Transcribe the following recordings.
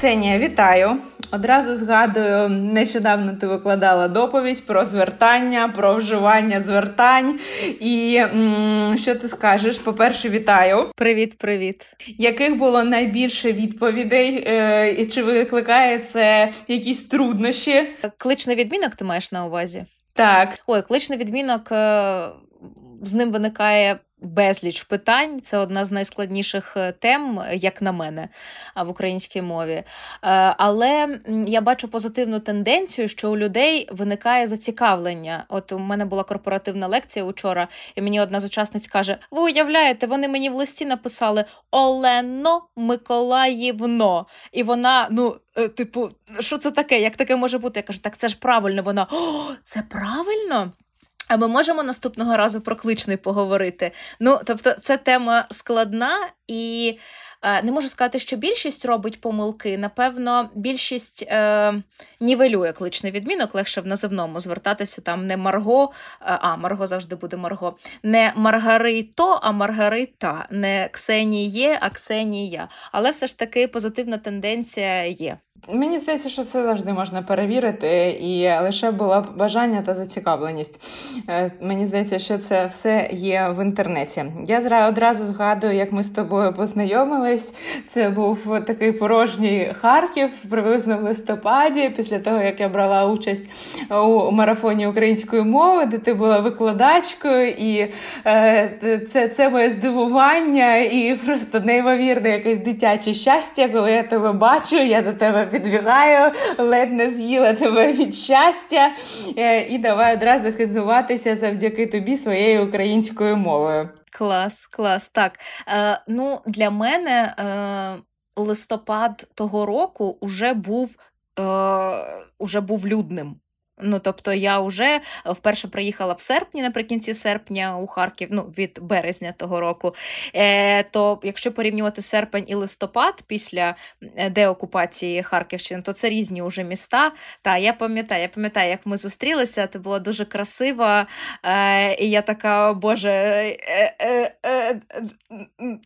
Ксенія, вітаю! Одразу згадую, нещодавно ти викладала доповідь про звертання, про вживання звертань. І м- що ти скажеш? По-перше, вітаю. Привіт, привіт. Яких було найбільше відповідей, е- і чи викликає це якісь труднощі? Кличний відмінок ти маєш на увазі? Так. Ой, кличний відмінок. Е- з ним виникає безліч питань. Це одна з найскладніших е, тем, як на мене, в українській мові. Е, але я бачу позитивну тенденцію, що у людей виникає зацікавлення. От у мене була корпоративна лекція учора, і мені одна з учасниць каже: Ви уявляєте, вони мені в листі написали Олено Миколаївно. І вона, ну, е, типу, що це таке? Як таке може бути? Я кажу, так це ж правильно. Вона О, це правильно. А ми можемо наступного разу про кличний поговорити. Ну, тобто, це тема складна і. Е, не можу сказати, що більшість робить помилки. Напевно, більшість е, нівелює кличний відмінок, легше в називному звертатися там не Марго, е, а Марго завжди буде Марго, не Маргарито, а Маргарита, не Ксеніє, а Ксенія. Але все ж таки позитивна тенденція є. Мені здається, що це завжди можна перевірити, і лише було бажання та зацікавленість. Е, мені здається, що це все є в інтернеті. Я одразу згадую, як ми з тобою познайомились. Це був такий порожній Харків, приблизно в листопаді, після того як я брала участь у марафоні української мови, де ти була викладачкою, і е, це це моє здивування і просто неймовірне якесь дитяче щастя, коли я тебе бачу, я до тебе підбігаю, ледь не з'їла тебе від щастя, е, і давай одразу хизуватися завдяки тобі своєю українською мовою. Клас, клас. Так. Е, Ну, Для мене е, листопад того року вже був, е, уже був людним. Ну, тобто я вже вперше приїхала в серпні, наприкінці серпня у Харків, ну від березня того року. Е, То якщо порівнювати серпень і листопад після е, деокупації Харківщини, то це різні вже міста. Та я пам'ятаю, я пам'ятаю, як ми зустрілися. Ти була дуже красива. Е, І я така, Боже, е, е, е,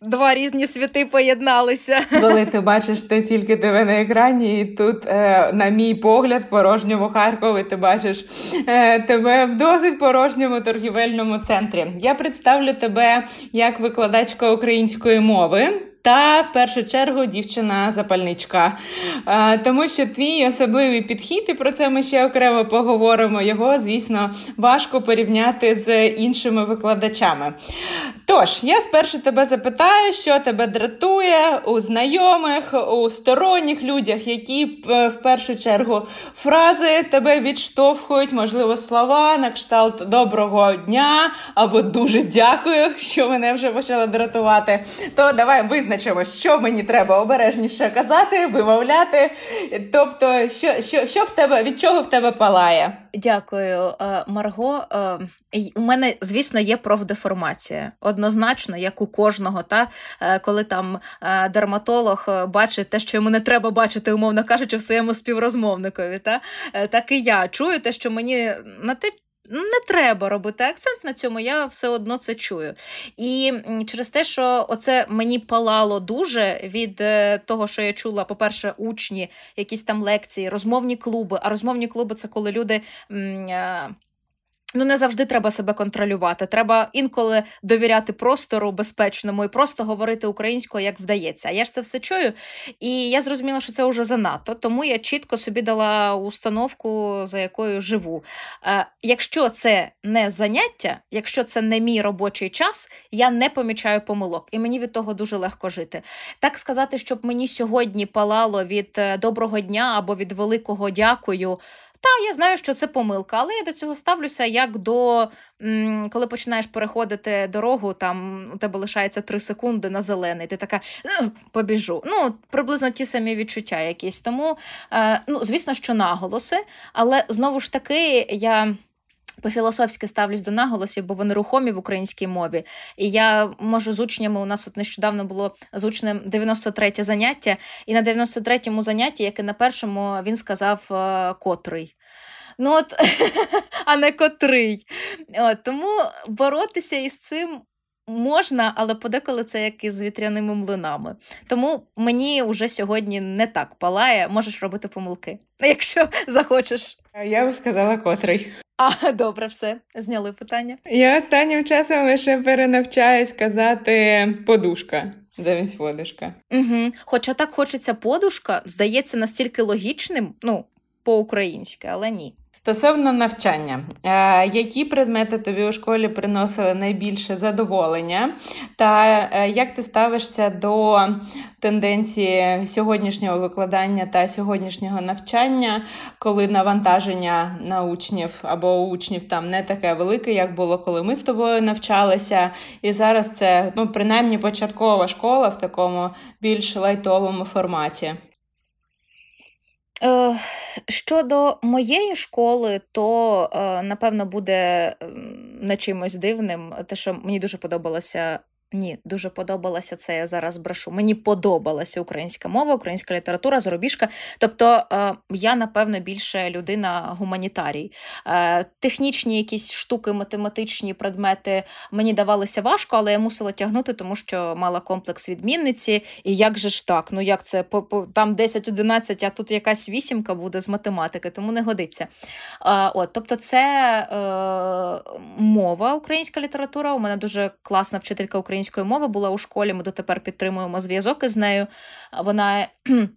два різні світи поєдналися. Коли ти бачиш ти тільки тебе на екрані, і тут, е, на мій погляд, порожньому Харкові ти бачиш е, тебе в досить порожньому торгівельному центрі. Я представлю тебе як викладачка української мови та в першу чергу дівчина-запальничка. Тому що твій особливий підхід, і про це ми ще окремо поговоримо. Його, звісно, важко порівняти з іншими викладачами. Тож, я спершу тебе запитаю, що тебе дратує у знайомих, у сторонніх людях, які е, в першу чергу фрази тебе відштовхують, можливо, слова на кшталт доброго дня або дуже дякую, що мене вже почало дратувати. То давай визначимо визначимо, що мені треба обережніше казати, вимовляти. Тобто, що що, що в тебе від чого в тебе палає? Дякую, е, Марго. Е, у мене, звісно, є профдеформація. Однозначно, як у кожного, та е, коли там дерматолог бачить те, що йому не треба бачити, умовно кажучи, в своєму співрозмовникові. Та так і я чую те, що мені на те не треба робити акцент на цьому, я все одно це чую. І через те, що оце мені палало дуже від е, того, що я чула, по-перше, учні, якісь там лекції, розмовні клуби. А розмовні клуби це коли люди. Ну, не завжди треба себе контролювати. Треба інколи довіряти простору безпечному і просто говорити українською, як вдається. А я ж це все чую. І я зрозуміла, що це вже занадто, тому я чітко собі дала установку, за якою живу. Е, Якщо це не заняття, якщо це не мій робочий час, я не помічаю помилок, і мені від того дуже легко жити. Так сказати, щоб мені сьогодні палало від е, доброго дня або від великого дякую. Та, я знаю, що це помилка, але я до цього ставлюся як до коли починаєш переходити дорогу, там у тебе лишається 3 секунди на зелений. Ти така «Ну, побіжу. Ну, приблизно ті самі відчуття якісь. Тому, е, ну, звісно, що наголоси, але знову ж таки я. По-філософськи ставлюсь до наголосів, бо вони рухомі в українській мові. І я можу з учнями, у нас от нещодавно було з учнем 93 заняття, і на 93-му занятті, як і на першому, він сказав е, котрий. Ну от, А не котрий. От, Тому боротися із цим можна, але подеколи це як із вітряними млинами. Тому мені вже сьогодні не так палає, можеш робити помилки, якщо захочеш. Я би сказала котрий. А, добре, все, зняли питання. Я останнім часом лише перенавчаюсь казати подушка замість подушка. Угу. Хоча так хочеться подушка, здається настільки логічним, ну, по-українськи, але ні. Стосовно навчання, е, які предмети тобі у школі приносили найбільше задоволення, та е, як ти ставишся до тенденції сьогоднішнього викладання та сьогоднішнього навчання, коли навантаження на учнів або учнів там не таке велике, як було, коли ми з тобою навчалися, і зараз це ну, принаймні початкова школа в такому більш лайтовому форматі? Е, щодо моєї школи, то е, напевно буде не чимось дивним, те, що мені дуже подобалося ні, дуже подобалася це. Я зараз брешу. Мені подобалася українська мова, українська література, зарубіжка. Тобто е, я, напевно, більше людина гуманітарій. Е, технічні якісь штуки, математичні предмети мені давалися важко, але я мусила тягнути, тому що мала комплекс відмінниці. І як же ж так? Ну як це там 10-11, а тут якась вісімка буде з математики, тому не годиться. Е, от, Тобто, це мова, українська література. У мене дуже класна вчителька української української мови була у школі. Ми дотепер підтримуємо зв'язок із нею. Вона.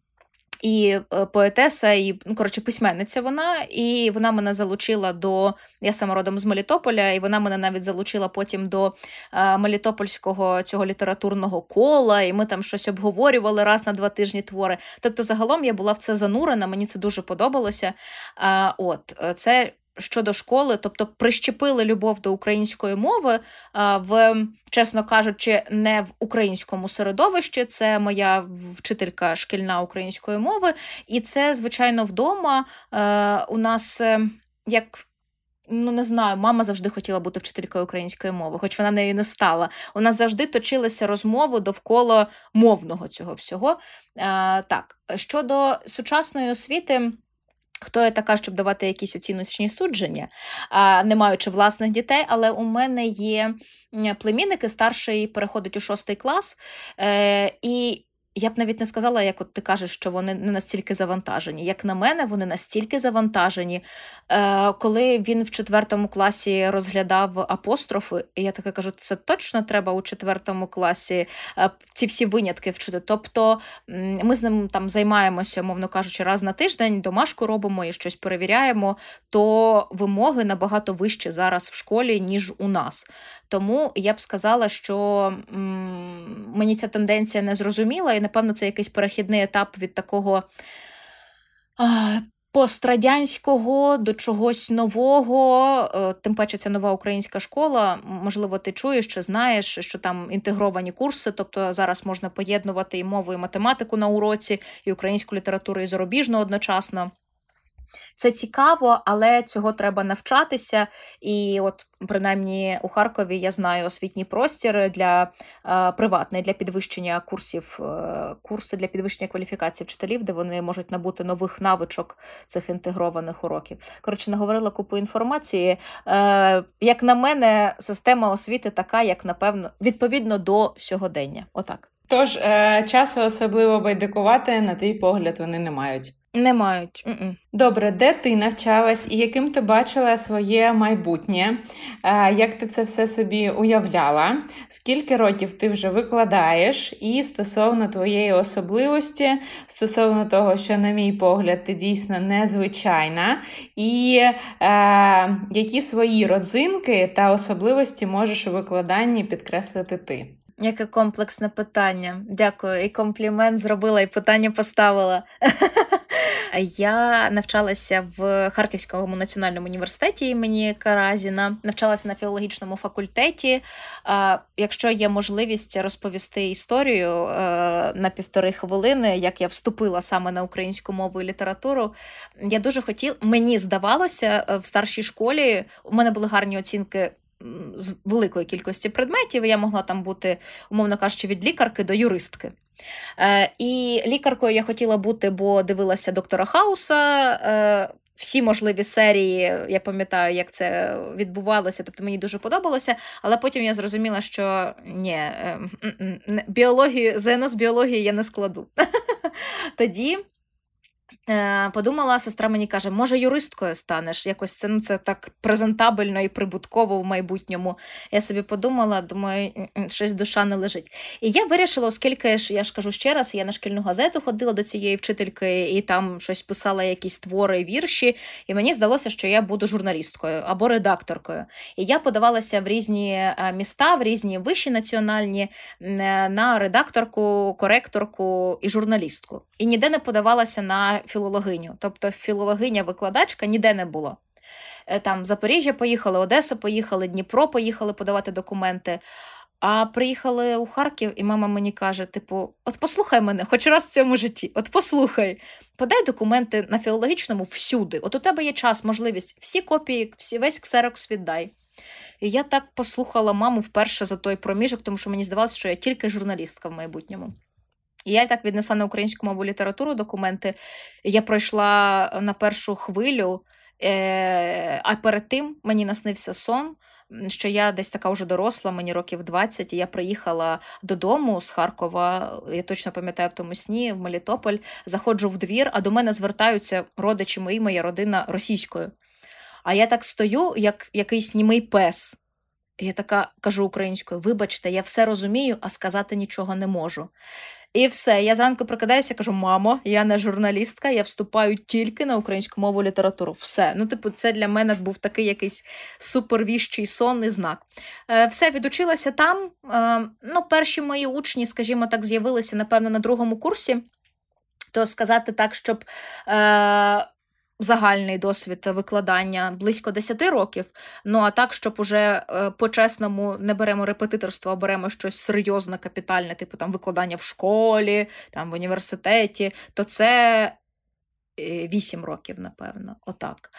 І е, поетеса, і ну, коротше, письменниця вона, і вона мене залучила до. Я сама родом з Мелітополя, і вона мене навіть залучила потім до е, Мелітопольського цього літературного кола, і ми там щось обговорювали раз на два тижні твори. Тобто, загалом я була в це занурена, мені це дуже подобалося. А, От е, це щодо школи, тобто прищепили любов до української мови в, чесно кажучи, не в українському середовищі. Це моя вчителька шкільна української мови, і це, звичайно, вдома е, у нас е, як. Ну, не знаю, мама завжди хотіла бути вчителькою української мови, хоч вона нею не стала. У нас завжди точилися розмови довкола мовного цього всього. А, Так, щодо сучасної освіти. Хто я така, щоб давати якісь оціночні судження, не маючи власних дітей, але у мене є племінники, старший переходить у шостий клас, е, і я б навіть не сказала, як от ти кажеш, що вони не настільки завантажені. Як на мене, вони настільки завантажені. Е, Коли він в четвертому класі розглядав апострофи, і я таке кажу, це точно треба у четвертому класі е, ці всі винятки вчити. Тобто ми з ним там займаємося, мовно кажучи, раз на тиждень, домашку робимо і щось перевіряємо, то вимоги набагато вищі зараз в школі, ніж у нас. Тому я б сказала, що м- мені ця тенденція не зрозуміла, і, напевно, це якийсь перехідний етап від такого. Пострадянського до чогось нового, е, тим паче це нова українська школа. Можливо, ти чуєш чи знаєш, що там інтегровані курси, тобто зараз можна поєднувати і мову, і математику на уроці, і українську літературу, і зарубіжну одночасно. Це цікаво, але цього треба навчатися. І, от, принаймні, у Харкові я знаю освітній простір для е, приватний для підвищення курсів, е, курси для підвищення кваліфікації вчителів, де вони можуть набути нових навичок цих інтегрованих уроків. Коротше, наговорила купу інформації. Е, Як на мене, система освіти така, як напевно, відповідно до сьогодення. Отак. Тож е, часу особливо байдикувати, на твій погляд, вони не мають. Не мають. Mm-mm. Добре, де ти навчалась і яким ти бачила своє майбутнє? Е, як ти це все собі уявляла? Скільки років ти вже викладаєш? І стосовно твоєї особливості, стосовно того, що, на мій погляд, ти дійсно незвичайна, і е, які свої родзинки та особливості можеш у викладанні підкреслити ти? Яке комплексне питання. Дякую. І комплімент зробила, і питання поставила. Я навчалася в Харківському національному університеті імені Каразіна, навчалася на філологічному факультеті. Якщо є можливість розповісти історію е, на півтори хвилини, як я вступила саме на українську мову і літературу, я дуже хотіла, мені здавалося, е, в старшій школі у мене були гарні оцінки з великої кількості предметів. Я могла там бути, умовно кажучи, від лікарки до юристки. Е, І лікаркою я хотіла бути, бо дивилася доктора Хауса. Е, всі можливі серії. Я пам'ятаю, як це відбувалося. Тобто мені дуже подобалося. Але потім я зрозуміла, що ні, ем, біологію, ЗНО з біології я не складу. Тоді подумала, сестра мені каже, може, юристкою станеш. Якось це ну, це так презентабельно і прибутково в майбутньому. Я собі подумала, думаю, щось душа не лежить. І я вирішила, оскільки ж я ж кажу ще раз, я на шкільну газету ходила до цієї вчительки і там щось писала, якісь твори, вірші, і мені здалося, що я буду журналісткою або редакторкою. І я подавалася в різні е, міста, в різні вищі національні е, на редакторку, коректорку і журналістку. І ніде не подавалася на філологиню. Тобто філологиня-викладачка ніде не було. Е, там Запоріжжя поїхали, Одеса поїхали, Дніпро поїхали подавати документи. А приїхали у Харків, і мама мені каже: типу, от послухай мене, хоч раз в цьому житті, от послухай, подай документи на філологічному всюди. От у тебе є час, можливість, всі копії, всі, весь ксерокс віддай. І я так послухала маму вперше за той проміжок, тому що мені здавалося, що я тільки журналістка в майбутньому. І я так віднесла на українську мову літературу документи. Я пройшла на першу хвилю, е- а перед тим мені наснився сон. Що я десь така вже доросла, мені років 20, і я приїхала додому з Харкова, я точно пам'ятаю в тому сні, в Мелітополь, заходжу в двір, а до мене звертаються родичі мої, моя родина російською. А я так стою, як якийсь німий пес. Я така кажу українською: вибачте, я все розумію, а сказати нічого не можу. І все. Я зранку прокидаюся, кажу: мамо, я не журналістка, я вступаю тільки на українську мову літературу. Все. Ну, типу, це для мене був такий якийсь супервіщий сонний знак. Е, Все відучилася там. Е, ну, Перші мої учні, скажімо так, з'явилися, напевно, на другому курсі. То сказати так, щоб. Е, загальний досвід викладання близько 10 років. Ну а так, щоб уже е, по-чесному не беремо репетиторство, а беремо щось серйозне, капітальне, типу там викладання в школі, там в університеті, то це. 8 років, напевно, отак.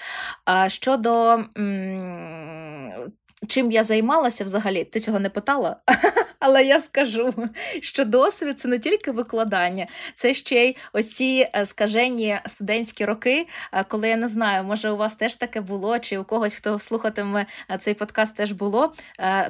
А щодо м- чим я займалася взагалі, ти цього не питала? Але я скажу, що досвід це не тільки викладання, це ще й оці е, скажені студентські роки. Е, коли я не знаю, може у вас теж таке було, чи у когось, хто слухатиме е, цей подкаст, теж було.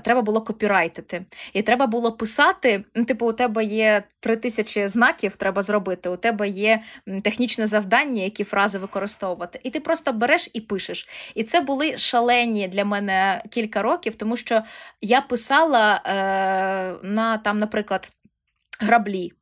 Треба було копірайтити. І треба було писати. Ну, типу, у тебе є три тисячі знаків, треба зробити. У тебе є технічне завдання, які фрази використовувати. І ти просто береш і пишеш. І це були шалені для мене кілька років, тому що я писала на там, наприклад, граблі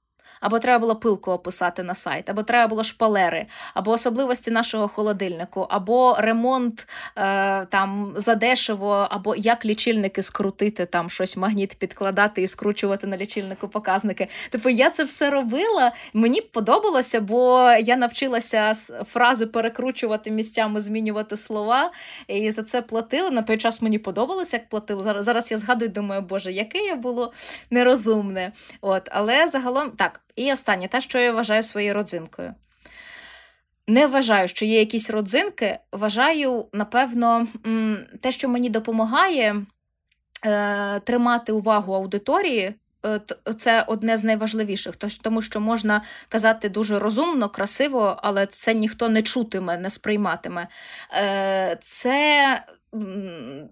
або треба було пилку описати на сайт, або треба було шпалери, або особливості нашого холодильнику, або ремонт е, там задешево, або як лічильники скрутити, там щось магніт підкладати і скручувати на лічильнику показники. Типу, я це все робила. Мені подобалося, бо я навчилася фрази перекручувати місцями, змінювати слова, і за це платили. На той час мені подобалося, як платили. Зараз зараз я згадую, думаю, боже, яке я було нерозумне. От, Але загалом так. І останнє, те, що я вважаю своєю родзинкою. Не вважаю, що є якісь родзинки. Вважаю, напевно, те, що мені допомагає е, тримати увагу аудиторії. Е, це одне з найважливіших, тому що можна казати дуже розумно, красиво, але це ніхто не чутиме, не сприйматиме. Е, це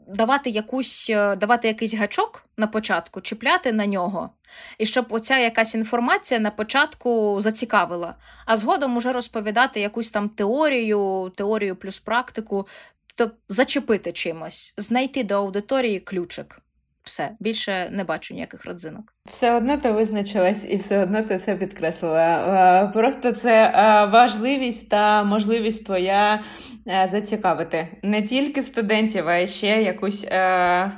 давати якусь, е, давати якийсь гачок на початку, чіпляти на нього, і щоб оця якась інформація на початку зацікавила, а згодом уже розповідати якусь там теорію, теорію плюс практику, тобто зачепити чимось, знайти до аудиторії ключик. Все, більше не бачу ніяких родзинок. Все одно ти визначилась і все одно ти це підкреслила. Е, просто це е, важливість та можливість твоя е, зацікавити не тільки студентів, а й ще якусь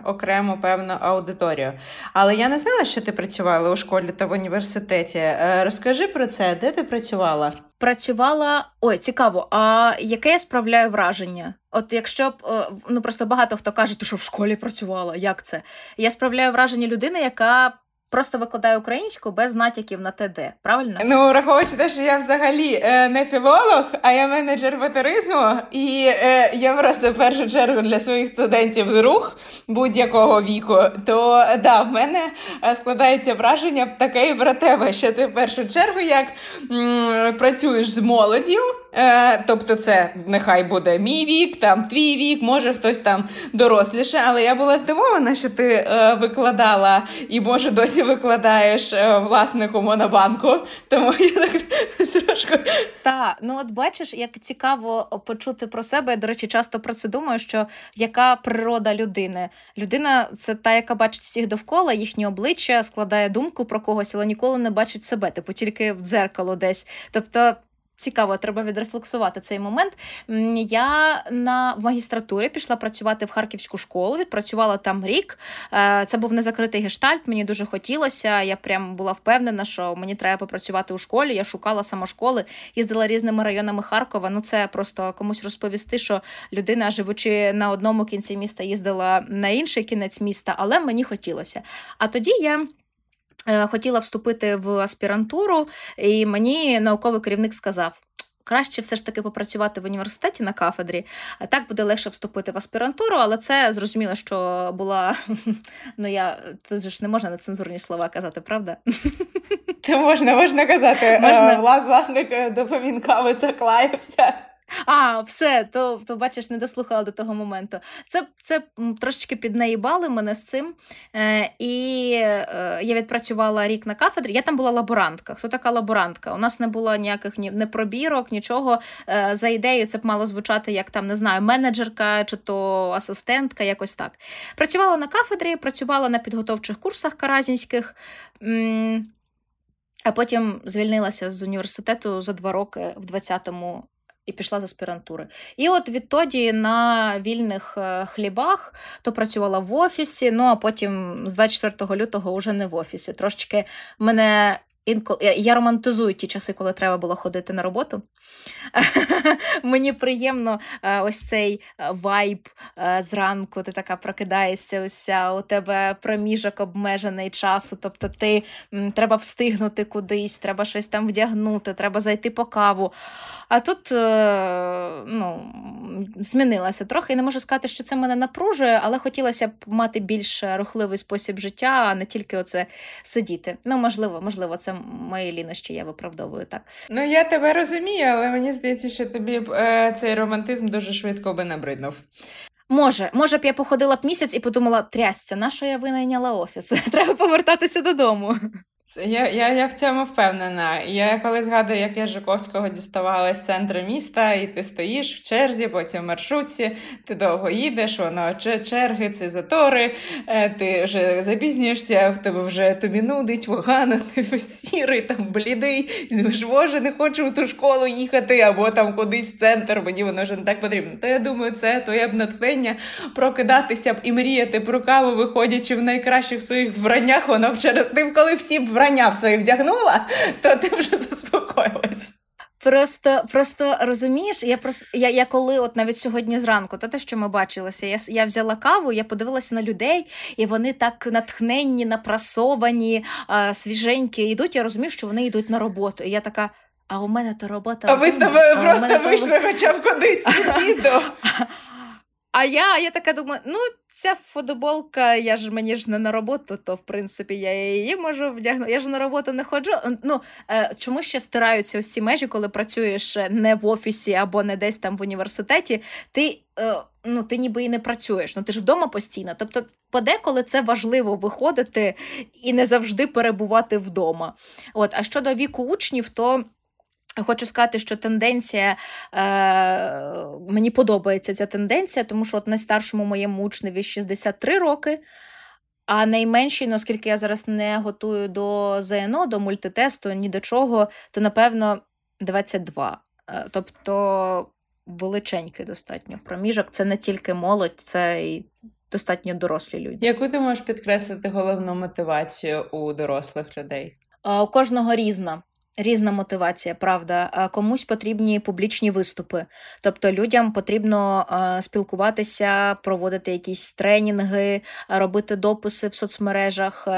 окрему певну аудиторію. Але я не знала, що ти працювала у школі та в університеті. Розкажи про це, де ти працювала? Працювала ой, цікаво. А яке я справляю враження? От якщо б ну просто багато хто каже, що в школі працювала, як це? Я справляю враження людини, яка Просто викладаю українську без натяків на ТД, правильно? Ну, враховуючи те, що я взагалі е, не філолог, а я менеджер ветеризму, і е, я просто в першу чергу для своїх студентів друг будь-якого віку, то да, в мене е, складається враження таке і про тебе, що ти в першу чергу як м, працюєш з молоддю, Е, Тобто, це нехай буде мій вік, там твій вік, може хтось там доросліше. Але я була здивована, що ти е, викладала і, може, досі викладаєш е, власнику монобанку. Тому я так трошки. Так, ну от бачиш, як цікаво почути про себе. Я, до речі, часто про це думаю, що яка природа людини. Людина це та, яка бачить всіх довкола, їхні обличчя, складає думку про когось, але ніколи не бачить себе, типу тільки в дзеркало десь. Тобто. Цікаво, треба відрефлексувати цей момент. Я на магістратурі пішла працювати в харківську школу, відпрацювала там рік. Е, це був незакритий гештальт, мені дуже хотілося. Я прям була впевнена, що мені треба попрацювати у школі. Я шукала самошколи, їздила різними районами Харкова. Ну це просто комусь розповісти, що людина, живучи на одному кінці міста, їздила на інший кінець міста, але мені хотілося. А тоді я. Е, хотіла вступити в аспірантуру, і мені науковий керівник сказав: краще все ж таки попрацювати в університеті на кафедрі, а так буде легше вступити в аспірантуру, але це зрозуміло, що була. Ну я тут ж не можна нецензурні слова казати, правда? Та можна, можна казати, е, можна. власник е, допомінками так лаявся. А, все, то то бачиш, не дослухала до того моменту. Це це трошечки піднаїбали мене з цим. Е, І е, я відпрацювала рік на кафедрі. Я там була лаборантка. Хто така лаборантка? У нас не було ніяких ні не пробірок, нічого. Е, За ідеєю, це б мало звучати як там, не знаю, менеджерка чи то асистентка, якось так. Працювала на кафедрі, працювала на підготовчих курсах каразінських. М- а потім звільнилася з університету за два роки в 20-му і пішла з аспірантури. І от відтоді на вільних е, хлібах то працювала в офісі, ну а потім з 24 лютого вже не в офісі. Трошечки мене інколи я романтизую ті часи, коли треба було ходити на роботу. Мені приємно е, ось цей е, вайб е, зранку. Ти така прокидаєшся, уся, у тебе проміжок обмежений часу. Тобто ти треба встигнути кудись, треба щось там вдягнути, треба зайти по каву. А тут ну, змінилася трохи. І не можу сказати, що це мене напружує, але хотілося б мати більш рухливий спосіб життя, а не тільки оце сидіти. Ну, можливо, можливо, це мої лінощі, я виправдовую так. Ну я тебе розумію, але мені здається, що тобі е, цей романтизм дуже швидко би набриднув. Може, може б я походила б місяць і подумала, трясця, на що я винайняла офіс? Треба повертатися додому. Я я, я в цьому впевнена. Я коли згадую, як я Жуковського діставала з центру міста, і ти стоїш в черзі, потім в маршрутці, ти довго їдеш, воно черги, це затори, е, ти вже запізнюєшся, в тебе вже тобі нудить, погано, ти сірий, там блідий, боже, не хочу в ту школу їхати, або там кудись в центр, мені воно вже не так потрібно. То я думаю, це твоє б натхнення прокидатися б і мріяти про каву, виходячи в найкращих своїх вбраннях, воно через тим, коли всі б вбрання в свої вдягнула, то ти вже заспокоїлась. Просто просто розумієш, я просто я, я коли, от навіть сьогодні зранку, то те, що ми бачилися, я я взяла каву, я подивилася на людей, і вони так натхненні, напрасовані, а, свіженькі йдуть. Я розумію, що вони йдуть на роботу. І я така. А у мене то робота. А ви з тобою просто вийшли хоча б кудись під'їзду. А я я така думаю, ну ця футболка, я ж мені ж не на роботу, то в принципі я її можу вдягнути. Я ж на роботу не ходжу. Ну е, чому ще стираються ось ці межі, коли працюєш не в офісі або не десь там в університеті? Ти е, ну ти ніби і не працюєш. Ну ти ж вдома постійно. Тобто, подеколи це важливо виходити і не завжди перебувати вдома. От а щодо віку учнів, то. Хочу сказати, що тенденція е, мені подобається ця тенденція, тому що от найстаршому моєму учневі 63 роки, а найменший, оскільки я зараз не готую до ЗНО, до мультитесту, ні до чого, то напевно 22. Е, тобто величенький достатньо проміжок. Це не тільки молодь, це і достатньо дорослі люди. Яку ти можеш підкреслити головну мотивацію у дорослих людей? Е, у кожного різна. Різна мотивація, правда. Комусь потрібні публічні виступи. Тобто людям потрібно спілкуватися, проводити якісь тренінги, робити дописи в соцмережах.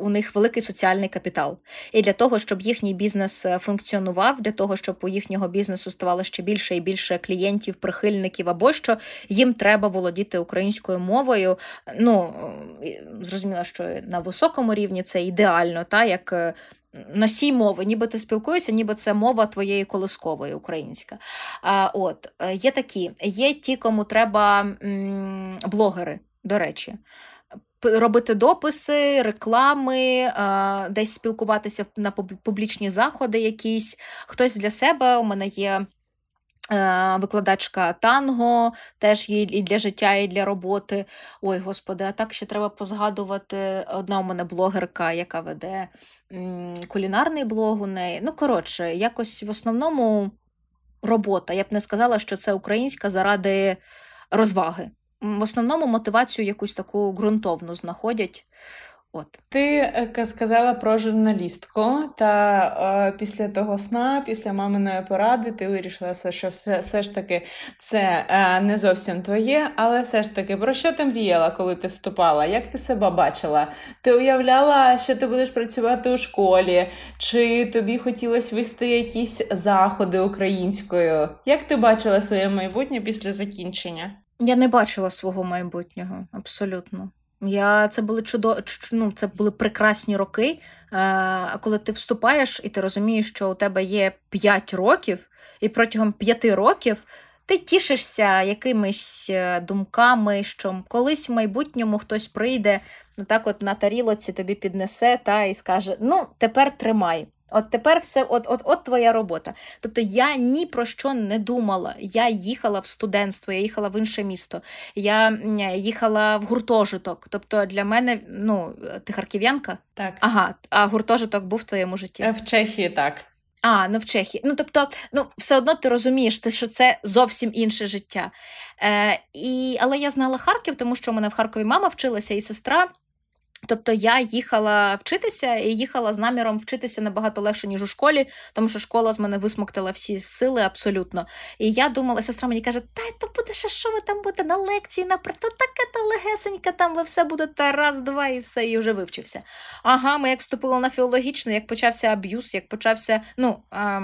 У них великий соціальний капітал. І для того, щоб їхній бізнес е, функціонував, для того, щоб у їхнього бізнесу ставало ще більше і більше клієнтів, прихильників або що, їм треба володіти українською мовою. Ну зрозуміло, що на високому рівні це ідеально, та як е, носій мови, ніби ти спілкуєшся, ніби це мова твоєї колискової українська. А, От, Є такі, є ті, кому треба м, блогери, до речі. Робити дописи, реклами, десь спілкуватися на публічні заходи якісь. Хтось для себе у мене є Е, викладачка танго, теж є і для життя, і для роботи. Ой, господи, а так ще треба позгадувати. Одна у мене блогерка, яка веде кулінарний блог у неї. Ну, коротше, якось в основному робота. Я б не сказала, що це українська заради розваги. В основному мотивацію якусь таку ґрунтовну знаходять. От ти е, сказала про журналістку, та е, після того сна, після маминої поради, ти вирішила, що все все ж таки це е, не зовсім твоє, але все ж таки про що ти мріяла, коли ти вступала? Як ти себе бачила? Ти уявляла, що ти будеш працювати у школі, чи тобі хотілося вести якісь заходи українською? Як ти бачила своє майбутнє після закінчення? Я не бачила свого майбутнього абсолютно. Я це були чудо... ну, це були прекрасні роки. А коли ти вступаєш і ти розумієш, що у тебе є 5 років, і протягом 5 років ти тішишся якимись е, думками, що колись в майбутньому хтось прийде, ну так от на тарілоці тобі піднесе та і скаже: Ну, тепер тримай. От тепер все, от от, от твоя робота. Тобто я ні про що не думала. Я їхала в студентство, я їхала в інше місто, я їхала в гуртожиток. Тобто для мене, ну, ти харків'янка? Так. Ага, а гуртожиток був в твоєму житті? Е, в Чехії так. А, ну в Чехії. Ну, тобто, ну, все одно ти розумієш, що це зовсім інше життя. Е, і, Але я знала Харків, тому що у мене в Харкові мама вчилася і сестра. Тобто я їхала вчитися і їхала з наміром вчитися набагато легше, ніж у школі, тому що школа з мене висмоктала всі сили абсолютно. І я думала, сестра мені каже, та то буде ще що ви там будете на лекції, на то таке то легесеньке, там ви все будете раз, два і все, і вже вивчився. Ага, ми як вступили на філологічну, як почався аб'юз, як почався, ну. А,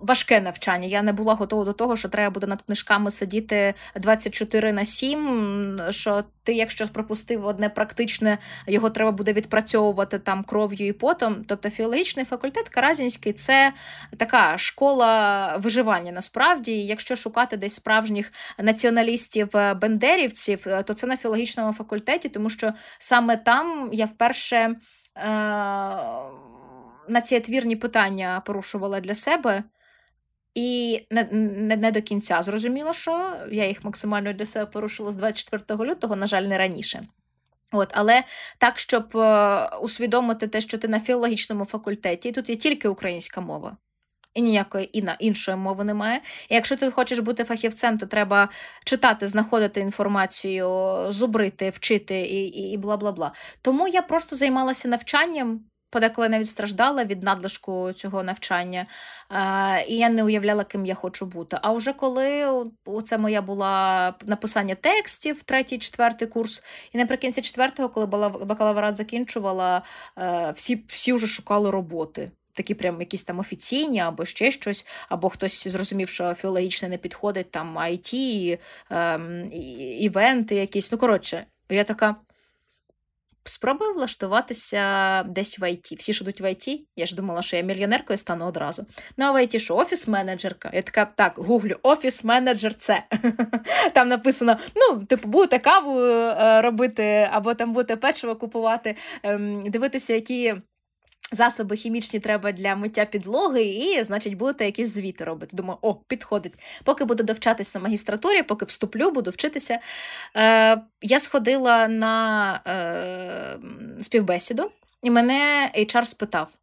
важке навчання. Я не була готова до того, що треба буде над книжками сидіти 24 на 7, що ти, якщо пропустив одне практичне, його треба буде відпрацьовувати там кров'ю і потом. Тобто філологічний факультет Каразінський це така школа виживання. Насправді, якщо шукати десь справжніх націоналістів-бендерівців, то це на філологічному факультеті, тому що саме там я вперше. Е- на ці твірні питання порушувала для себе. І не, не не, до кінця зрозуміло, що я їх максимально для себе порушила з 24 лютого, на жаль, не раніше. От, Але так, щоб е, усвідомити те, що ти на філологічному факультеті, тут є тільки українська мова, і ніякої і іншої мови немає. І якщо ти хочеш бути фахівцем, то треба читати, знаходити інформацію, зубрити, вчити і і, і бла бла бла. Тому я просто займалася навчанням подеколи навіть страждала від надлишку цього навчання, і я не уявляла, ким я хочу бути. А вже коли це моя була написання текстів, третій, четвертий курс, і наприкінці четвертого, коли бакалаврат закінчувала, е, всі, всі вже шукали роботи. Такі прям якісь там офіційні, або ще щось, або хтось зрозумів, що філологічне не підходить, там IT, ем, івенти якісь. Ну, коротше, я така. Спробую влаштуватися десь в ІТ. Всі ж йдуть в ІТ. Я ж думала, що я мільйонеркою стану одразу. Ну, а в ІТ що офіс-менеджерка. Я така, так, гуглю, офіс-менеджер це. Там написано: ну, типу, будете каву е, робити, або там будете печиво купувати, ем, дивитися, які. Засоби хімічні треба для миття підлоги, і, значить, будете якісь звіти робити. Думаю, о, підходить. Поки буду довчатись на магістратурі, поки вступлю, буду вчитися. Е, Я сходила на е, співбесіду, і мене HR спитав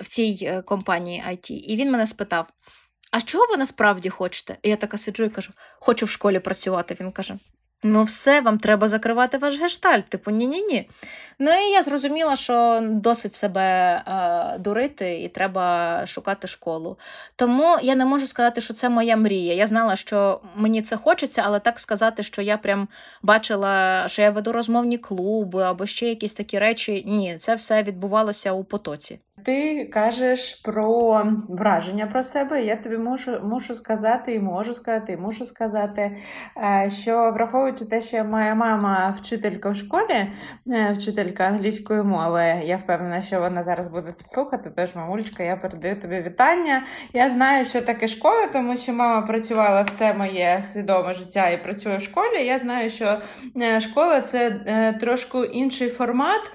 в цій е, компанії IT. І він мене спитав: А чого ви насправді хочете? І я така сиджу і кажу: Хочу в школі працювати. Він каже: Ну, все, вам треба закривати ваш гештальт, типу, ні-ні-ні. Ну і я зрозуміла, що досить себе е, дурити і треба шукати школу. Тому я не можу сказати, що це моя мрія. Я знала, що мені це хочеться, але так сказати, що я прям бачила, що я веду розмовні клуби або ще якісь такі речі. Ні, це все відбувалося у потоці. ти кажеш про враження про себе. Я тобі мушу мушу сказати і можу сказати, і мушу сказати, е, що враховуючи те, що моя мама вчителька в школі, е, вчителька англійської мови, я впевнена, що вона зараз буде це слухати. Тож, мамулечка, я передаю тобі вітання. Я знаю, що таке школа, тому що мама працювала все моє свідоме життя і працює в школі. Я знаю, що школа це трошки інший формат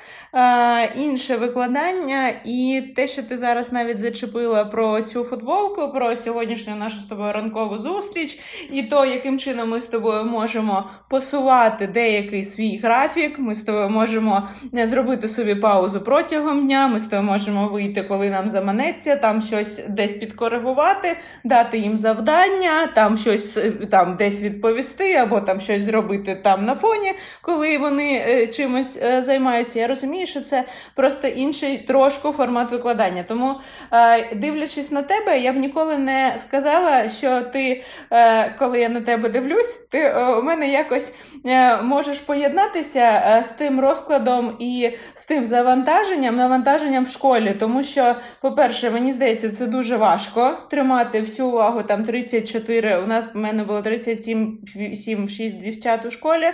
інше викладання, і те, що ти зараз навіть зачепила про цю футболку, про сьогоднішню нашу з тобою ранкову зустріч, і то, яким чином ми з тобою можемо посувати деякий свій графік. Ми з тобою можемо е, зробити собі паузу протягом дня. Ми з тобою можемо вийти, коли нам заманеться, там щось десь підкоригувати, дати їм завдання, там щось е, там десь відповісти, або там щось зробити там на фоні, коли вони е, чимось займаються. Я розумію розумію, що це просто інший трошку формат викладання. Тому, е, дивлячись на тебе, я б ніколи не сказала, що ти, е, коли я на тебе дивлюсь, ти е, у мене якось можеш поєднатися з тим розкладом і з тим завантаженням, навантаженням в школі. Тому що, по-перше, мені здається, це дуже важко тримати всю увагу там 34. У нас в мене було 37-6 дівчат у школі.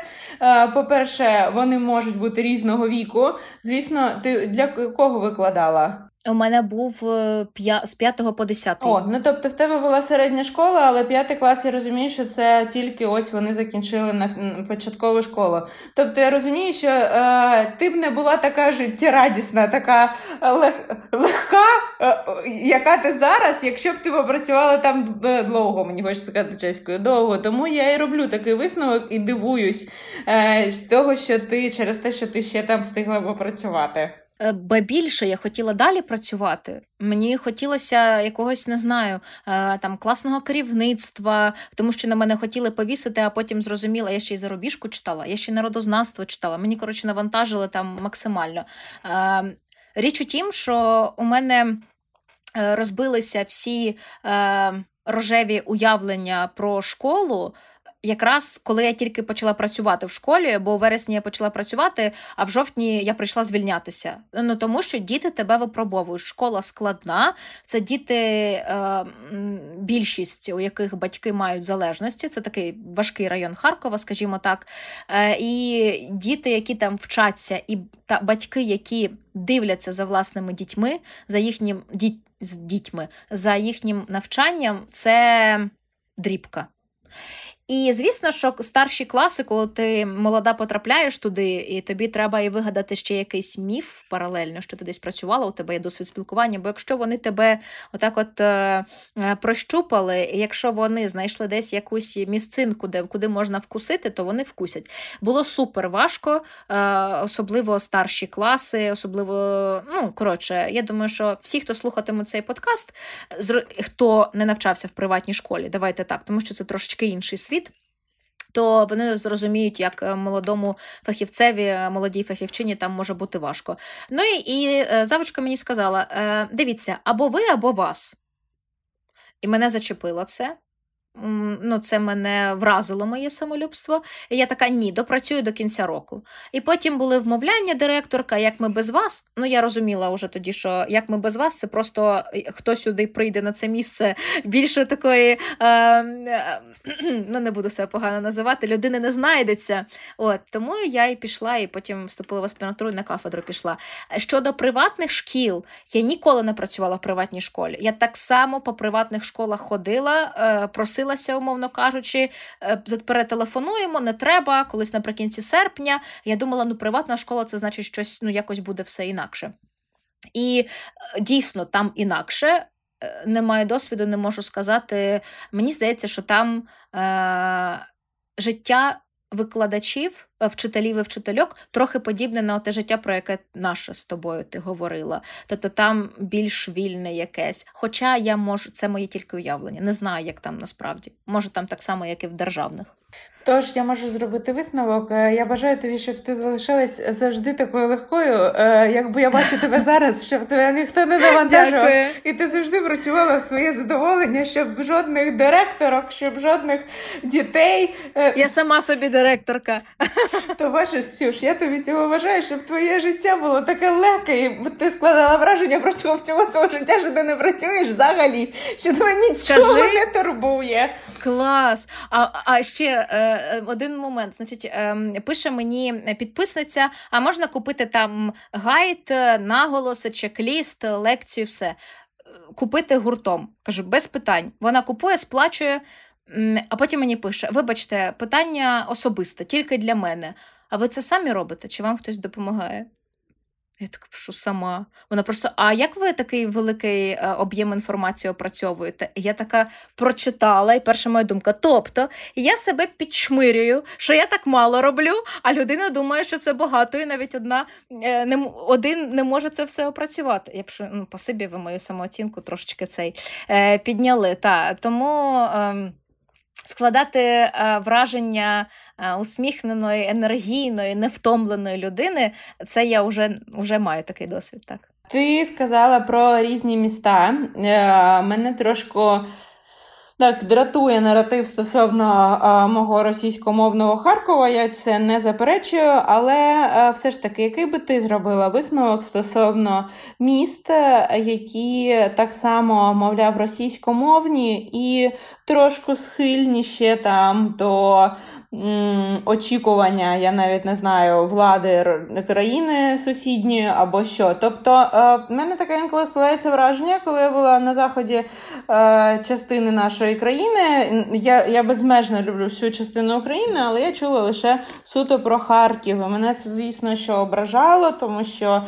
По-перше, вони можуть бути різного віку. Звісно, ти для кого викладала? У мене був е, з 5 по 10. О, ну тобто в тебе була середня школа, але п'ятий клас я розумію, що це тільки ось вони закінчили на початкову школу. Тобто я розумію, що е, ти б не була така життєрадісна, така лег, легка, е, яка ти зараз, якщо б ти попрацювала там довго, мені хочеться сказати чеською, довго. Тому я і роблю такий висновок і дивуюсь е, з того, що ти через те, що ти ще там встигла попрацювати. Е, ба більше я хотіла далі працювати. Мені хотілося якогось, не знаю, е, там класного керівництва, тому що на мене хотіли повісити, а потім зрозуміла, я ще й зарубіжку читала, я ще й народознавство читала. Мені, коротше, навантажили там максимально. Е, річ у тім, що у мене розбилися всі рожеві уявлення про школу якраз коли я тільки почала працювати в школі, бо у вересні я почала працювати, а в жовтні я прийшла звільнятися. Ну тому що діти тебе випробовують. Школа складна, це діти, е, більшість, у яких батьки мають залежності. Це такий важкий район Харкова, скажімо так. Е, І діти, які там вчаться, і та батьки, які дивляться за власними дітьми, за їхнім діть, з дітьми, за їхнім навчанням, це дрібка. І звісно, що старші класи, коли ти молода потрапляєш туди, і тобі треба і вигадати ще якийсь міф паралельно, що ти десь працювала, у тебе є досвід спілкування. Бо якщо вони тебе отак от е, е, прощупали, і якщо вони знайшли десь якусь місцинку, де куди можна вкусити, то вони вкусять. Було супер важко, е, особливо старші класи, особливо, ну коротше, я думаю, що всі, хто слухатимуть цей подкаст, хто не навчався в приватній школі, давайте так, тому що це трошечки інший світ. То вони зрозуміють, як е, молодому фахівцеві, е, молодій фахівчині там може бути важко. Ну і, е, завочка мені сказала: дивіться, або ви, або вас. І мене зачепило це ну, Це мене вразило моє самолюбство. І я така, ні, допрацюю до кінця року. І потім були вмовляння директорка, як ми без вас. Ну, я розуміла вже тоді, що як ми без вас, це просто е, хто сюди прийде на це місце більше такої, е, е, ну не буду себе погано називати, людини не знайдеться. От, Тому я і пішла, і потім вступила в аспірантуру і на кафедру пішла. Щодо приватних шкіл, я ніколи не працювала в приватній школі. Я так само по приватних школах ходила, е, просила закінчилася, умовно кажучи, е, перетелефонуємо, не треба. Колись наприкінці серпня. Я думала, ну приватна школа це значить щось ну якось буде все інакше. І е, дійсно там інакше. Е, немає досвіду, не можу сказати. Мені здається, що там е, життя викладачів, е, вчителів і вчительок трохи подібне на те життя, про яке наше з тобою ти говорила. Тобто там більш вільне якесь. Хоча я можу, це моє тільки уявлення. Не знаю, як там насправді. Може, там так само, як і в державних. Тож я можу зробити висновок. Е, я бажаю тобі, щоб ти залишилась завжди такою легкою. Е, якби я бачу тебе зараз, щоб тебе ніхто не навантажував, і ти завжди працювала своє задоволення, щоб жодних директорок, щоб жодних дітей. Е, я сама собі директорка. То бачиш, Сюш, я тобі цього бажаю, щоб твоє життя було таке легке, і ти складала враження протягом всього свого життя, що ти не працюєш взагалі, що тебе нічого Скажи... не турбує. Клас. А а ще один момент. Значить, е, пише мені підписниця: а можна купити там гайд, наголоси, чек-ліст, лекцію, все. Купити гуртом. Кажу, без питань. Вона купує, сплачує, а потім мені пише: Вибачте, питання особисте, тільки для мене. А ви це самі робите? Чи вам хтось допомагає? Я так пишу сама. Вона просто, а як ви такий великий е, об'єм інформації опрацьовуєте? Я така прочитала, і перша моя думка. Тобто я себе підшмирюю, що я так мало роблю, а людина думає, що це багато, і навіть одна е, не один не може це все опрацювати. Я пишу, ну, спасибі, ви мою самооцінку трошечки цей е, підняли. Та, Тому. Складати е, враження е, усміхненої, енергійної, невтомленої людини, це я вже вже маю такий досвід. так. Ти сказала про різні міста. Е, мене трошки так, дратує наратив стосовно а, мого російськомовного Харкова, я це не заперечую, але а, все ж таки, який би ти зробила висновок стосовно міст, які так само, мовляв, російськомовні і трошку схильніші там до очікування, я навіть не знаю, влади країни сусідньої або що. Тобто, е, в мене таке інколи складається враження, коли я була на заході е, частини нашої країни. Я я безмежно люблю всю частину України, але я чула лише суто про Харків. І Мене це, звісно, що ображало, тому що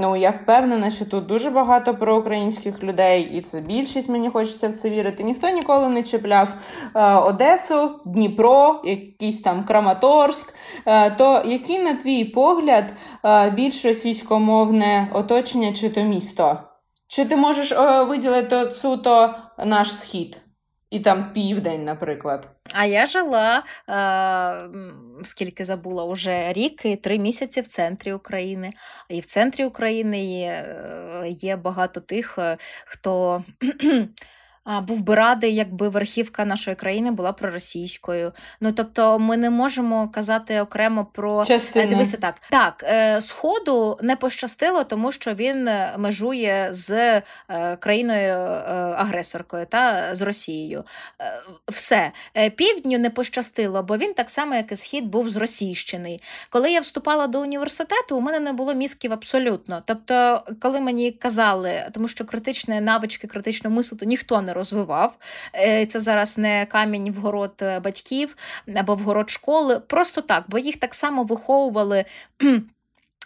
ну, я впевнена, що тут дуже багато проукраїнських людей, і це більшість мені хочеться в це вірити. Ніхто ніколи не чіпляв е, Одесу, Дніпро. Якийсь там Краматорськ, е, то який, на твій погляд, е, більш російськомовне оточення чи то місто? Чи ти можеш виділити суто наш схід і там південь, наприклад? А я жила, е, скільки забула, уже рік і три місяці в центрі України. І в центрі України є, є багато тих, хто був би радий, якби верхівка нашої країни була проросійською. Ну тобто, ми не можемо казати окремо про е, Частина. дивися так. Так, е, сходу не пощастило, тому що він е, межує з країною агресоркою та з Росією. Все півдню не пощастило, бо він так само, як і схід, був зросійщений. Коли я вступала до університету, у мене не було мізків абсолютно. Тобто, коли мені казали, тому що критичні навички, критично мислити ніхто не розвивав. Е, це зараз не камінь в город е, батьків або в город школи. Просто так, бо їх так само виховували.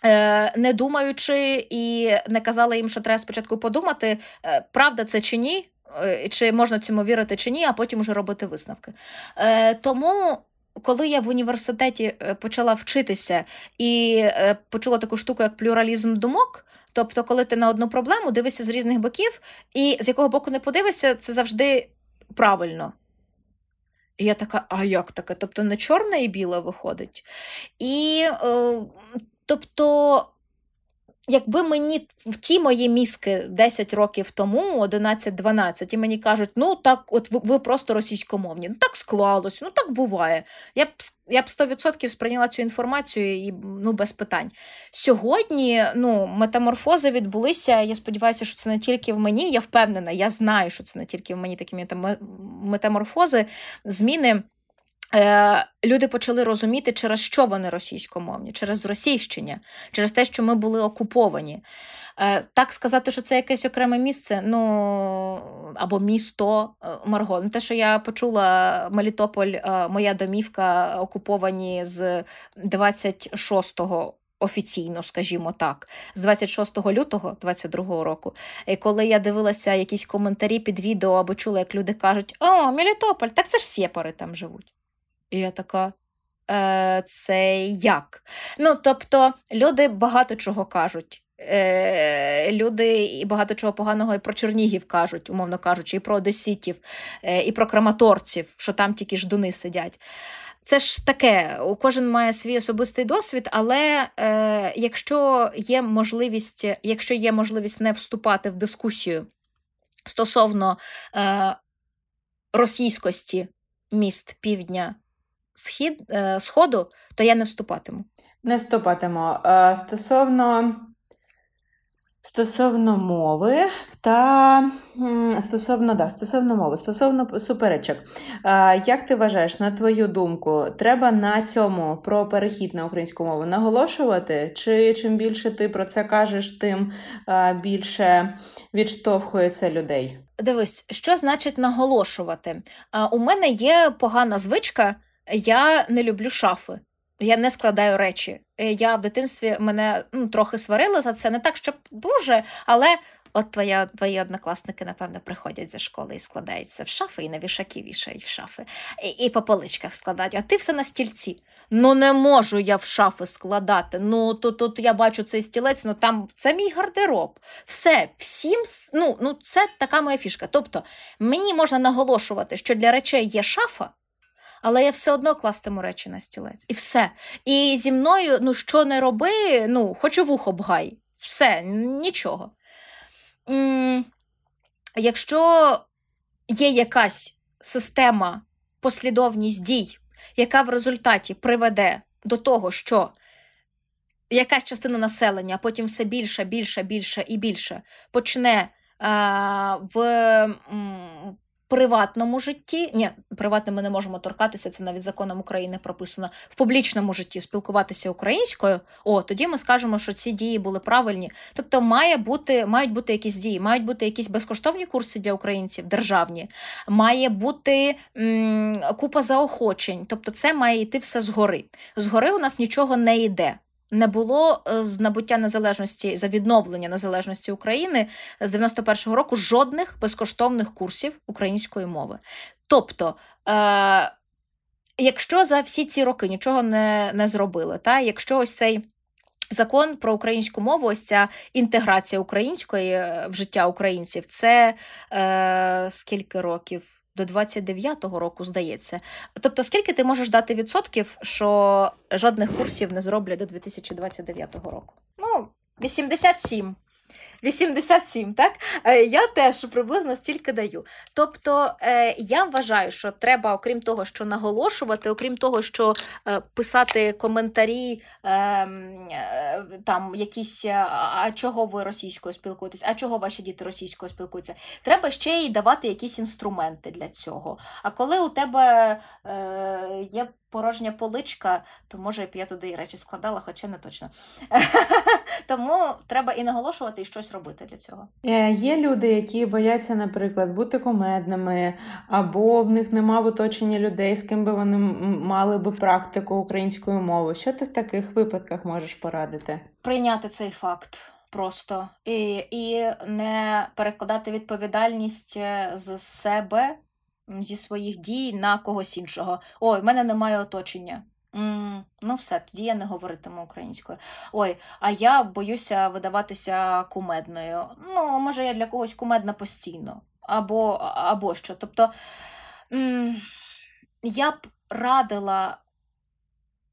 Е, не думаючи і не казали їм, що треба спочатку подумати, правда це чи ні, чи можна цьому вірити чи ні, а потім вже робити висновки. Тому, коли я в університеті почала вчитися і почула таку штуку, як плюралізм думок, Тобто, коли ти на одну проблему дивишся з різних боків, і з якого боку не подивишся, це завжди правильно. І я така, а як таке? Тобто не чорне і біле виходить. І е, тобто Якби мені в ті мої мізки 10 років тому, 11-12, і мені кажуть, ну так, от ви просто російськомовні, ну так склалось, ну так буває. Я б я б 100% сприйняла цю інформацію і ну без питань. Сьогодні ну, метаморфози відбулися. Я сподіваюся, що це не тільки в мені. Я впевнена, я знаю, що це не тільки в мені такі метаморфози, зміни. Е, люди почали розуміти, через що вони російськомовні, через російщення, через те, що ми були окуповані. Е, так сказати, що це якесь окреме місце, ну або місто е, Марго. Ну, Те, що я почула Мелітополь, моя домівка окуповані з 26-го. Офіційно, скажімо так, з 26 лютого 22 року. І коли я дивилася якісь коментарі під відео або чула, як люди кажуть, о, Мелітополь, так це ж сєпари там живуть. І я така. Е, Це як? Ну, тобто, люди багато чого кажуть. Е, Люди і багато чого поганого і про Чернігів кажуть, умовно кажучи, і про одеситів, е, і про краматорців, що там тільки ждуни сидять. Це ж таке, кожен має свій особистий досвід, але е, якщо є можливість, якщо є можливість не вступати в дискусію стосовно е, російськості міст півдня схід, е, Сходу, то я не вступатиму. Не вступатиму. Е, стосовно Стосовно мови та стосовно да, стосовно мови, стосовно суперечок. Як ти вважаєш, на твою думку, треба на цьому про перехід на українську мову наголошувати? Чи чим більше ти про це кажеш, тим більше відштовхується людей? Дивись, що значить наголошувати? У мене є погана звичка, я не люблю шафи. Я не складаю речі. Е, я в дитинстві мене ну, трохи сварили за це, не так, щоб дуже, але от твоя, твої однокласники, напевно, приходять зі школи і складаються в шафи, і на вішаки вішають в шафи, і, і по поличках складають, а ти все на стільці. Ну, не можу я в шафи складати. Ну, тут тут я бачу цей стілець, ну там це мій гардероб. Все, всім, ну, ну це така моя фішка. Тобто, мені можна наголошувати, що для речей є шафа але я все одно кластиму речі на стілець. І все. І зі мною, ну, що не роби, ну, хочу вухо бгай. Все, нічого. М- Якщо є якась система, послідовність дій, яка в результаті приведе до того, що якась частина населення, а потім все більше, більше, більше і більше почне в приватному житті, ні, приватним ми не можемо торкатися, це навіть законом України прописано в публічному житті спілкуватися українською, о, тоді ми скажемо, що ці дії були правильні. Тобто, має бути, мають бути якісь дії, мають бути якісь безкоштовні курси для українців, державні, має бути м, купа заохочень. Тобто, це має йти все згори. Згори у нас нічого не йде не було е, з набуття незалежності за відновлення незалежності України з 91-го року жодних безкоштовних курсів української мови. Тобто, е- якщо за всі ці роки нічого не не зробили, та якщо ось цей закон про українську мову, ось ця інтеграція української е, в життя українців, це е, скільки років? До 29-го року, здається. Тобто, скільки ти можеш дати відсотків, що жодних курсів не зроблять до 2029 року? Ну, 87. 87, так? Е, я теж приблизно стільки даю. Тобто е, я вважаю, що треба, окрім того, що наголошувати, окрім того, що е, писати коментарі, ем, там якісь, а чого ви російською спілкуєтесь, а чого ваші діти російською спілкуються, треба ще й давати якісь інструменти для цього. А коли у тебе є порожня поличка, то може б я туди і речі складала, хоча не точно. Тому треба і наголошувати, і щось робити для цього. Е, є люди, які бояться, наприклад, бути комедними, або в них нема в оточенні людей, з ким би вони мали би практику української мови. Що ти в таких випадках можеш порадити? Прийняти цей факт. Просто і і не перекладати відповідальність е, з себе зі своїх дій на когось іншого. Ой, в мене немає оточення. Mm, ну, все, тоді я не говоритиму українською. Ой, а я боюся видаватися кумедною. Ну, може, я для когось кумедна постійно, або або що. Тобто м- я б радила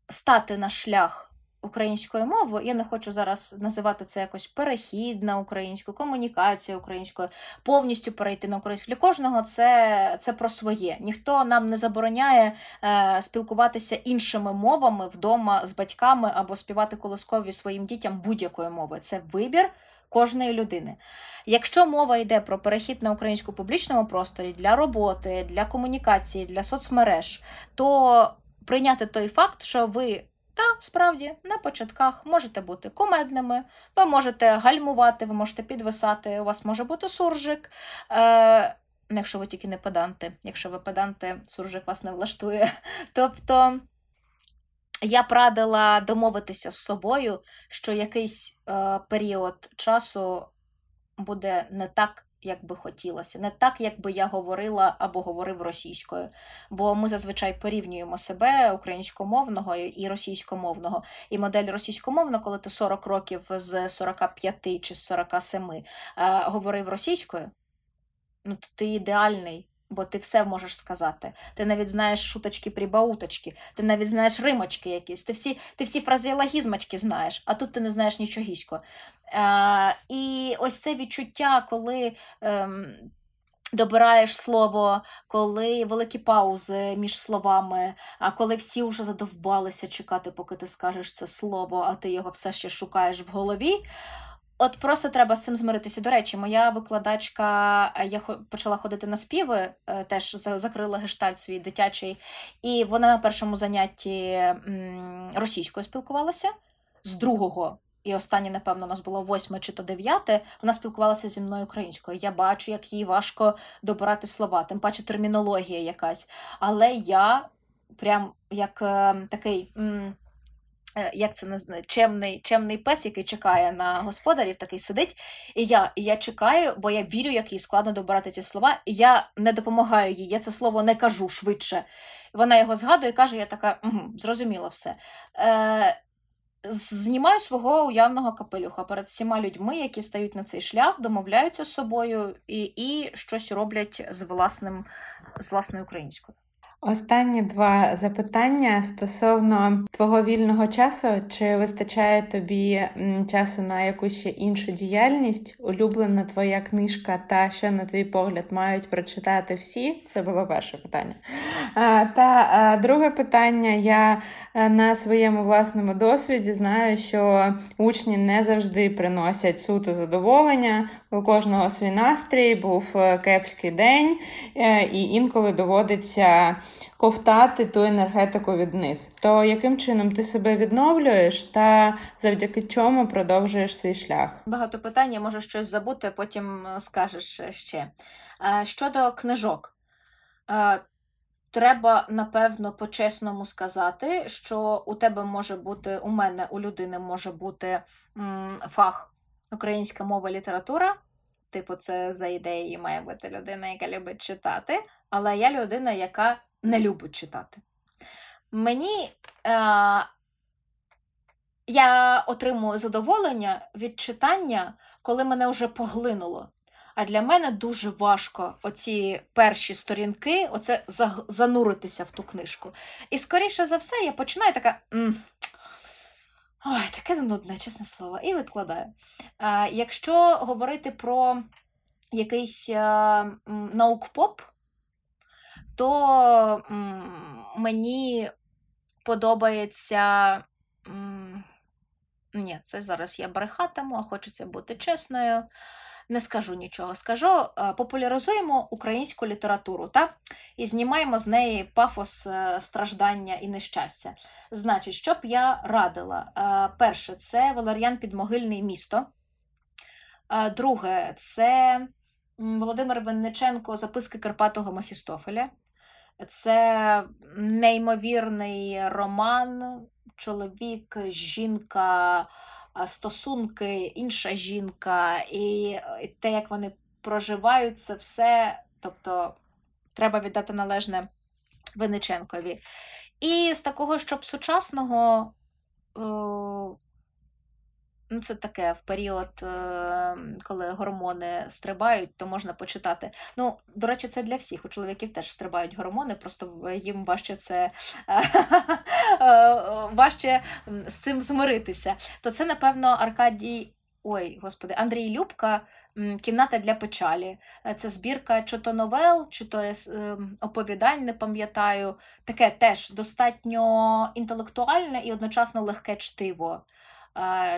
стати на шлях українською мовою. Я не хочу зараз називати це якось перехід на українську, комунікація українською, повністю перейти на українську. Для кожного це це про своє. Ніхто нам не забороняє е, спілкуватися іншими мовами вдома з батьками або співати колоскові своїм дітям будь-якою мовою. Це вибір кожної людини. Якщо мова йде про перехід на українську публічному просторі для роботи, для комунікації, для соцмереж, то прийняти той факт, що ви та справді на початках можете бути кумедними, ви можете гальмувати, ви можете підвисати, у вас може бути суржик. Е, Якщо ви тільки не педанти. Якщо ви педанти, суржик вас не влаштує. Тобто я б радила домовитися з собою, що якийсь е, період часу буде не так як би хотілося, не так, як би я говорила або говорив російською. Бо ми зазвичай порівнюємо себе українськомовного і російськомовного. І модель російськомовна, коли ти 40 років з 45 чи з 47 е, говорив російською, ну то ти ідеальний. Бо ти все можеш сказати. Ти навіть знаєш шуточки прибауточки, ти навіть знаєш римочки якісь, ти всі ти всі фразеологізмочки знаєш, а тут ти не знаєш нічогісько. Е, І ось це відчуття, коли. Е, Добираєш слово, коли великі паузи між словами, а коли всі вже задовбалися чекати, поки ти скажеш це слово, а ти його все ще шукаєш в голові. От просто треба з цим змиритися. До речі, моя викладачка, е, я почала ходити на співи, е, теж закрила гештальт свій дитячий, і вона на першому занятті російською спілкувалася з другого. І останнє, напевно, у нас було восьме чи то дев'яте. Вона спілкувалася зі мною українською. Я бачу, як їй важко добирати слова, тим паче термінологія якась. Але я прям як е, такий. М як це не чемний чемний пес, який чекає на господарів, такий сидить. І я і я чекаю, бо я вірю, як їй складно добирати ці слова, і я не допомагаю їй, я це слово не кажу швидше. Вона його згадує і каже: я така, угу, зрозуміла все. Е, Знімаю свого уявного капелюха перед всіма людьми, які стають на цей шлях, домовляються з собою і і щось роблять з власним, з власною українською. Останні два запитання стосовно твого вільного часу, чи вистачає тобі часу на якусь ще іншу діяльність? Улюблена твоя книжка, та що, на твій погляд, мають прочитати всі? Це було перше питання. Та друге питання: я е, на своєму власному досвіді знаю, що учні не завжди приносять суто задоволення. У кожного свій настрій був е, кепський день, е, і інколи доводиться ковтати ту енергетику від них. То яким чином ти себе відновлюєш та завдяки чому продовжуєш свій шлях? Багато питань, я можу щось забути, потім е, скажеш ще. Е, щодо книжок. Е, треба, напевно, по-чесному сказати, що у тебе може бути, у мене, у людини може бути фах українська мова література. Типу, це за ідеєю має бути людина, яка любить читати. Але я людина, яка не любить читати. Мені е, я отримую задоволення від читання, коли мене вже поглинуло. А для мене дуже важко оці перші сторінки, оце зануритися в ту книжку. І, скоріше за все, я починаю така. Ой, таке нудне, чесне слово, і відкладаю. А, Якщо говорити про якийсь а, наук-поп, то мені подобається. Ні, це зараз я брехатиму, а хочеться бути чесною. Не скажу нічого. Скажу, популяризуємо українську літературу так? і знімаємо з неї пафос е, страждання і нещастя. Значить, що б я радила? Перше, це Валер'ян Підмогильний місто. Друге, це Володимир Винниченко Записки Карпатого Мефістофеля. Це неймовірний роман, чоловік, жінка, стосунки, інша жінка, і те, як вони проживають, це все. Тобто, треба віддати належне Винниченкові. І з такого, щоб сучасного. Ну, це таке в період, е, коли гормони стрибають, то можна почитати. Ну, до речі, це для всіх. У чоловіків теж стрибають гормони, просто їм важче це е, важче з цим змиритися. То це, напевно, Аркадій. Ой, господи, Андрій Любка, кімната для печалі. Е, це збірка чи то новел, чи то оповідань, не пам'ятаю. Таке теж достатньо інтелектуальне і одночасно легке чтиво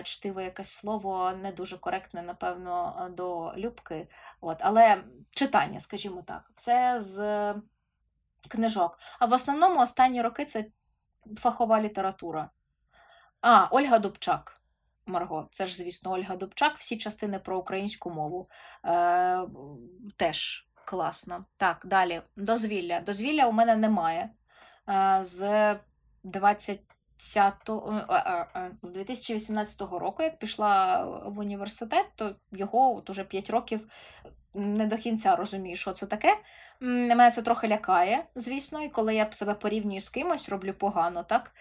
чтиве якесь слово не дуже коректне, напевно, до Любки. От, Але читання, скажімо так, це з книжок. А в основному останні роки це фахова література. А, Ольга Дубчак. Марго, це ж, звісно, Ольга Дубчак, всі частини про українську мову. Е, Теж класно. Так, далі. Дозвілля. Дозвілля у мене немає. Е, з 20 Е, е, з 2018 року, як пішла в університет, то його от уже 5 років не до кінця розумію, що це таке. Мене це трохи лякає, звісно, і коли я себе порівнюю з кимось, роблю погано, так?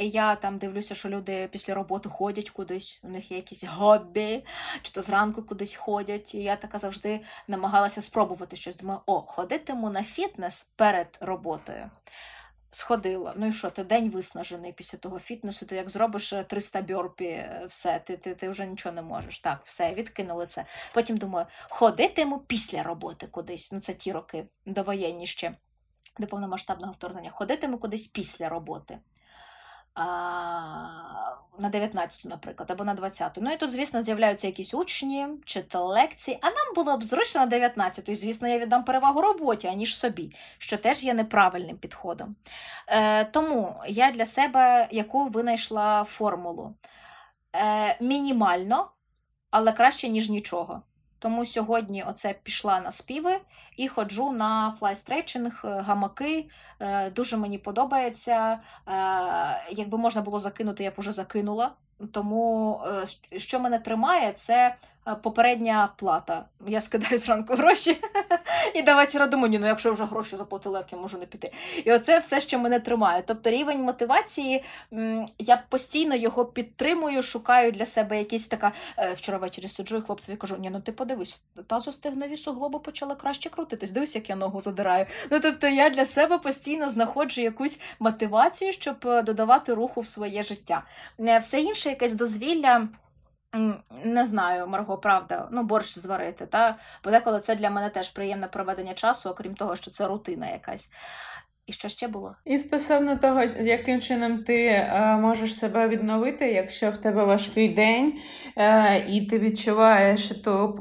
Я там дивлюся, що люди після роботи ходять кудись, у них є якісь хобі, чи то зранку кудись ходять. І я така завжди намагалася спробувати щось. Думаю, о, ходитиму на фітнес перед роботою сходила. Ну і що, ти день виснажений після того фітнесу, ти як зробиш 300 е, бьорпі, е, все, ти ти, ти вже нічого не можеш. Так, все, відкинули це. Потім думаю, ходитиму після роботи кудись. Ну, це ті роки довоєнні ще до повномасштабного вторгнення. Ходитиму кудись після роботи на 19-ту, наприклад, або на 20-ту. Ну і тут, звісно, з'являються якісь учні, чи то лекції, а нам було б зручно на 19-ту. І, звісно, я віддам перевагу роботі, аніж собі, що теж є неправильним підходом. Е, Тому я для себе яку винайшла формулу. Е, Мінімально, але краще, ніж нічого. Тому сьогодні оце пішла на співи і ходжу на fly stretching, е, гамаки. Е, дуже мені подобається. Е, якби можна було закинути, я б уже закинула. Тому що мене тримає, це попередня плата. Я скидаю зранку гроші і до вечора думаю, ні, ну якщо вже гроші заплатили, як я можу не піти. І оце все, що мене тримає. Тобто рівень мотивації, я постійно його підтримую, шукаю для себе якісь така. Е, вчора ввечері сиджу і хлопцеві кажу, ні, ну ти подивись, тазостегнові суглоби почали краще крутитись. Дивись, як я ногу задираю. Ну тобто я для себе постійно знаходжу якусь мотивацію, щоб е, додавати руху в своє життя. Е, все інше якесь дозвілля. Не знаю, Марго, правда, ну, борщ зварити. Та? Бо деколи це для мене теж приємне проведення часу, окрім того, що це рутина якась. І що ще було? І стосовно того, яким чином ти е, можеш себе відновити, якщо в тебе важкий день, е, і ти відчуваєш то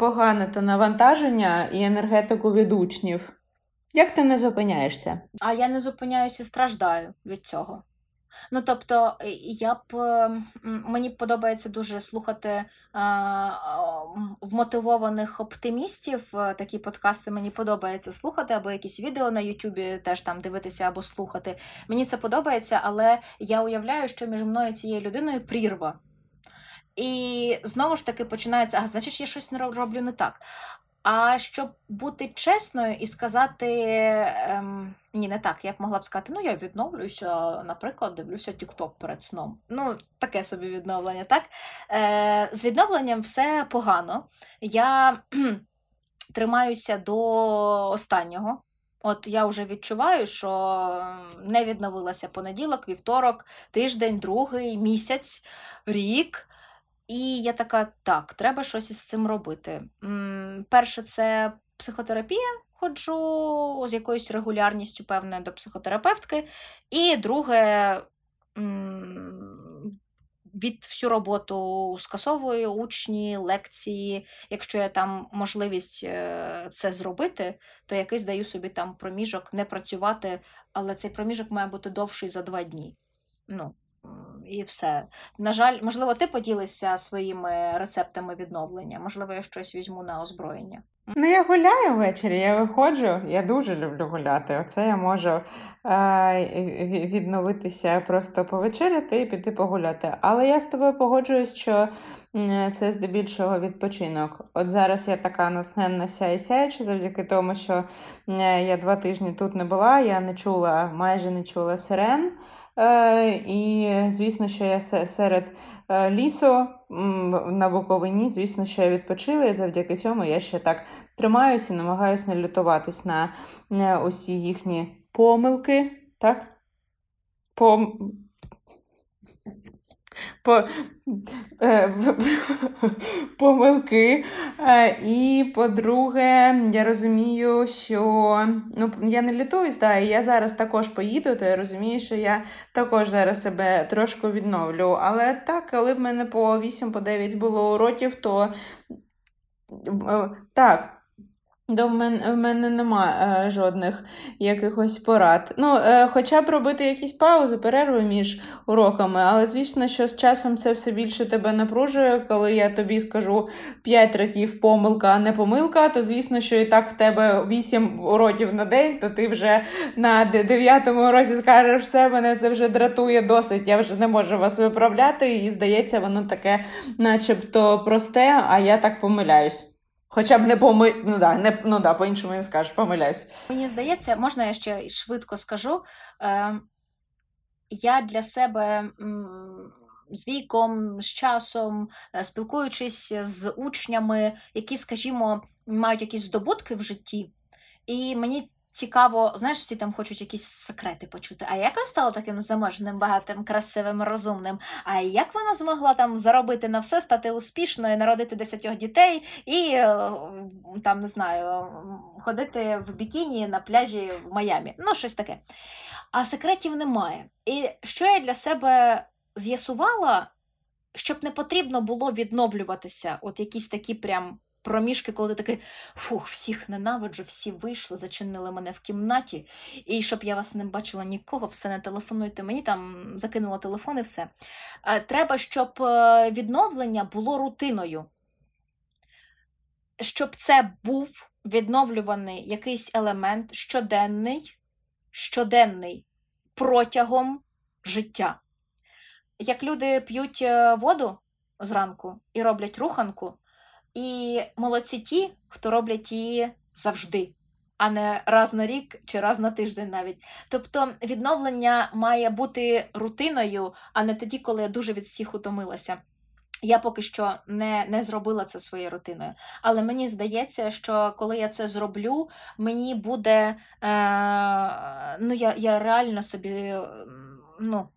погане то навантаження і енергетику від учнів. Як ти не зупиняєшся? А я не зупиняюся страждаю від цього. Ну, тобто, е, я б мені подобається дуже слухати а, вмотивованих оптимістів. Е, такі подкасти мені подобається слухати, або якісь відео на Ютубі теж там дивитися або слухати. Мені це подобається, але я уявляю, що між мною і цією людиною прірва. І знову ж таки починається, а значить, я щось не роблю не так. А щоб бути чесною і сказати, ем, ні, не так, я б могла б сказати, ну я відновлююся, наприклад, дивлюся TikTok перед сном. Ну, таке собі відновлення, так? Е, З відновленням все погано. Я тримаюся до останнього. От я вже відчуваю, що не відновилася понеділок, вівторок, тиждень, другий, місяць, рік. І я така, так, треба щось із цим робити. Перше, це психотерапія, ходжу з якоюсь регулярністю, певною, до психотерапевтки. І друге, від всю роботу скасовую учні, лекції. Якщо я там можливість е, це зробити, то якийсь даю собі там проміжок не працювати, але цей проміжок має бути довший за два дні. Ну, і все. На жаль, можливо, ти поділишся своїми рецептами відновлення. Можливо, я щось візьму на озброєння. Ну, я гуляю ввечері, я виходжу, я дуже люблю гуляти. Оце я можу е- відновитися, просто повечеряти і піти погуляти. Але я з тобою погоджуюсь, що це здебільшого відпочинок. От зараз я така натхненна вся і сяюча, завдяки тому, що я два тижні тут не була, я не чула, майже не чула сирен. Е, і, звісно, що я серед е, лісу на Буковині, звісно, що я відпочила, і завдяки цьому я ще так тримаюся і намагаюся не лютуватись на усі їхні помилки. так? Пом по, е, помилки. Е, і по-друге, я розумію, що ну, я не літуюсь, да, і я зараз також поїду, то я розумію, що я також зараз себе трошки відновлю. Але так, коли в мене по 8-9 було уроків, то е, так. До мене в мене немає е, жодних якихось порад. Ну, е, Хоча б робити якісь паузи, перерви між уроками, але звісно, що з часом це все більше тебе напружує. Коли я тобі скажу 5 разів помилка, а не помилка, то звісно, що і так в тебе 8 уроків на день, то ти вже на 9 уроці скажеш, все, мене це вже дратує досить, я вже не можу вас виправляти, і здається, воно таке, начебто просте, а я так помиляюсь. Хоча б не поми... ну да, не ну да, по-іншому не скажеш, помиляюсь. Мені здається, можна я ще швидко скажу. Е, Я для себе з віком, з часом, е, спілкуючись з учнями, які, скажімо, мають якісь здобутки в житті, і мені цікаво, знаєш, всі там хочуть якісь секрети почути. А як вона стала таким заможним, багатим, красивим, розумним? А як вона змогла там заробити на все, стати успішною, народити десятьох дітей і е, там не знаю, ходити в бікіні на пляжі в Майамі? Ну, щось таке. А секретів немає. І що я для себе з'ясувала, щоб не потрібно було відновлюватися, от якісь такі прям проміжки, коли ти такий фух, всіх ненавиджу, всі вийшли, зачинили мене в кімнаті, і щоб я вас не бачила нікого, все не телефонуйте мені, там закинула телефон і все. Треба, щоб е, відновлення було рутиною. Щоб це був відновлюваний якийсь елемент щоденний, щоденний протягом життя. Як люди п'ють е, воду зранку і роблять руханку, і молодці ті, хто роблять її завжди, а не раз на рік чи раз на тиждень навіть. Тобто відновлення має бути рутиною, а не тоді, коли я дуже від всіх утомилася. Я поки що не не зробила це своєю рутиною. Але мені здається, що коли я це зроблю, мені буде. Е, ну, Я я реально собі, ну,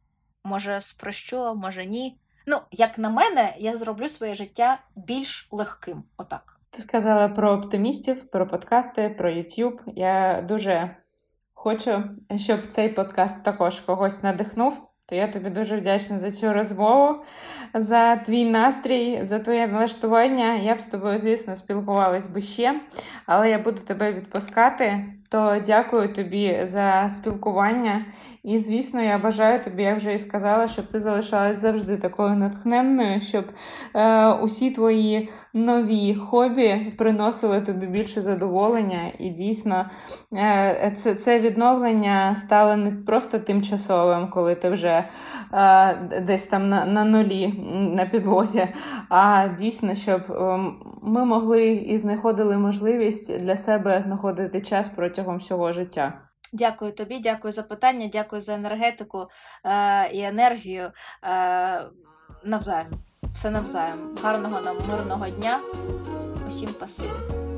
може, спрощу, може ні. Ну, як на мене, я зроблю своє життя більш легким. Отак. Ти сказала про оптимістів, про подкасти, про YouTube. Я дуже хочу, щоб цей подкаст також когось надихнув. То я тобі дуже вдячна за цю розмову, за твій настрій, за твоє налаштування. Я б з тобою, звісно, спілкувалась би ще, але я буду тебе відпускати. То дякую тобі за спілкування. І, звісно, я бажаю тобі, як вже і сказала, щоб ти залишалась завжди такою натхненною, щоб е, усі твої нові хобі приносили тобі більше задоволення. І дійсно е, це це відновлення стало не просто тимчасовим, коли ти вже е, десь там на, на нулі на підлозі, а дійсно, щоб е, ми могли і знаходили можливість для себе знаходити час протягом всього життя. Дякую тобі, дякую за питання, дякую за енергетику е, і енергію. Е, Навзаєм. Все навзаєм. Гарного нам мирного дня. Усім пасиві.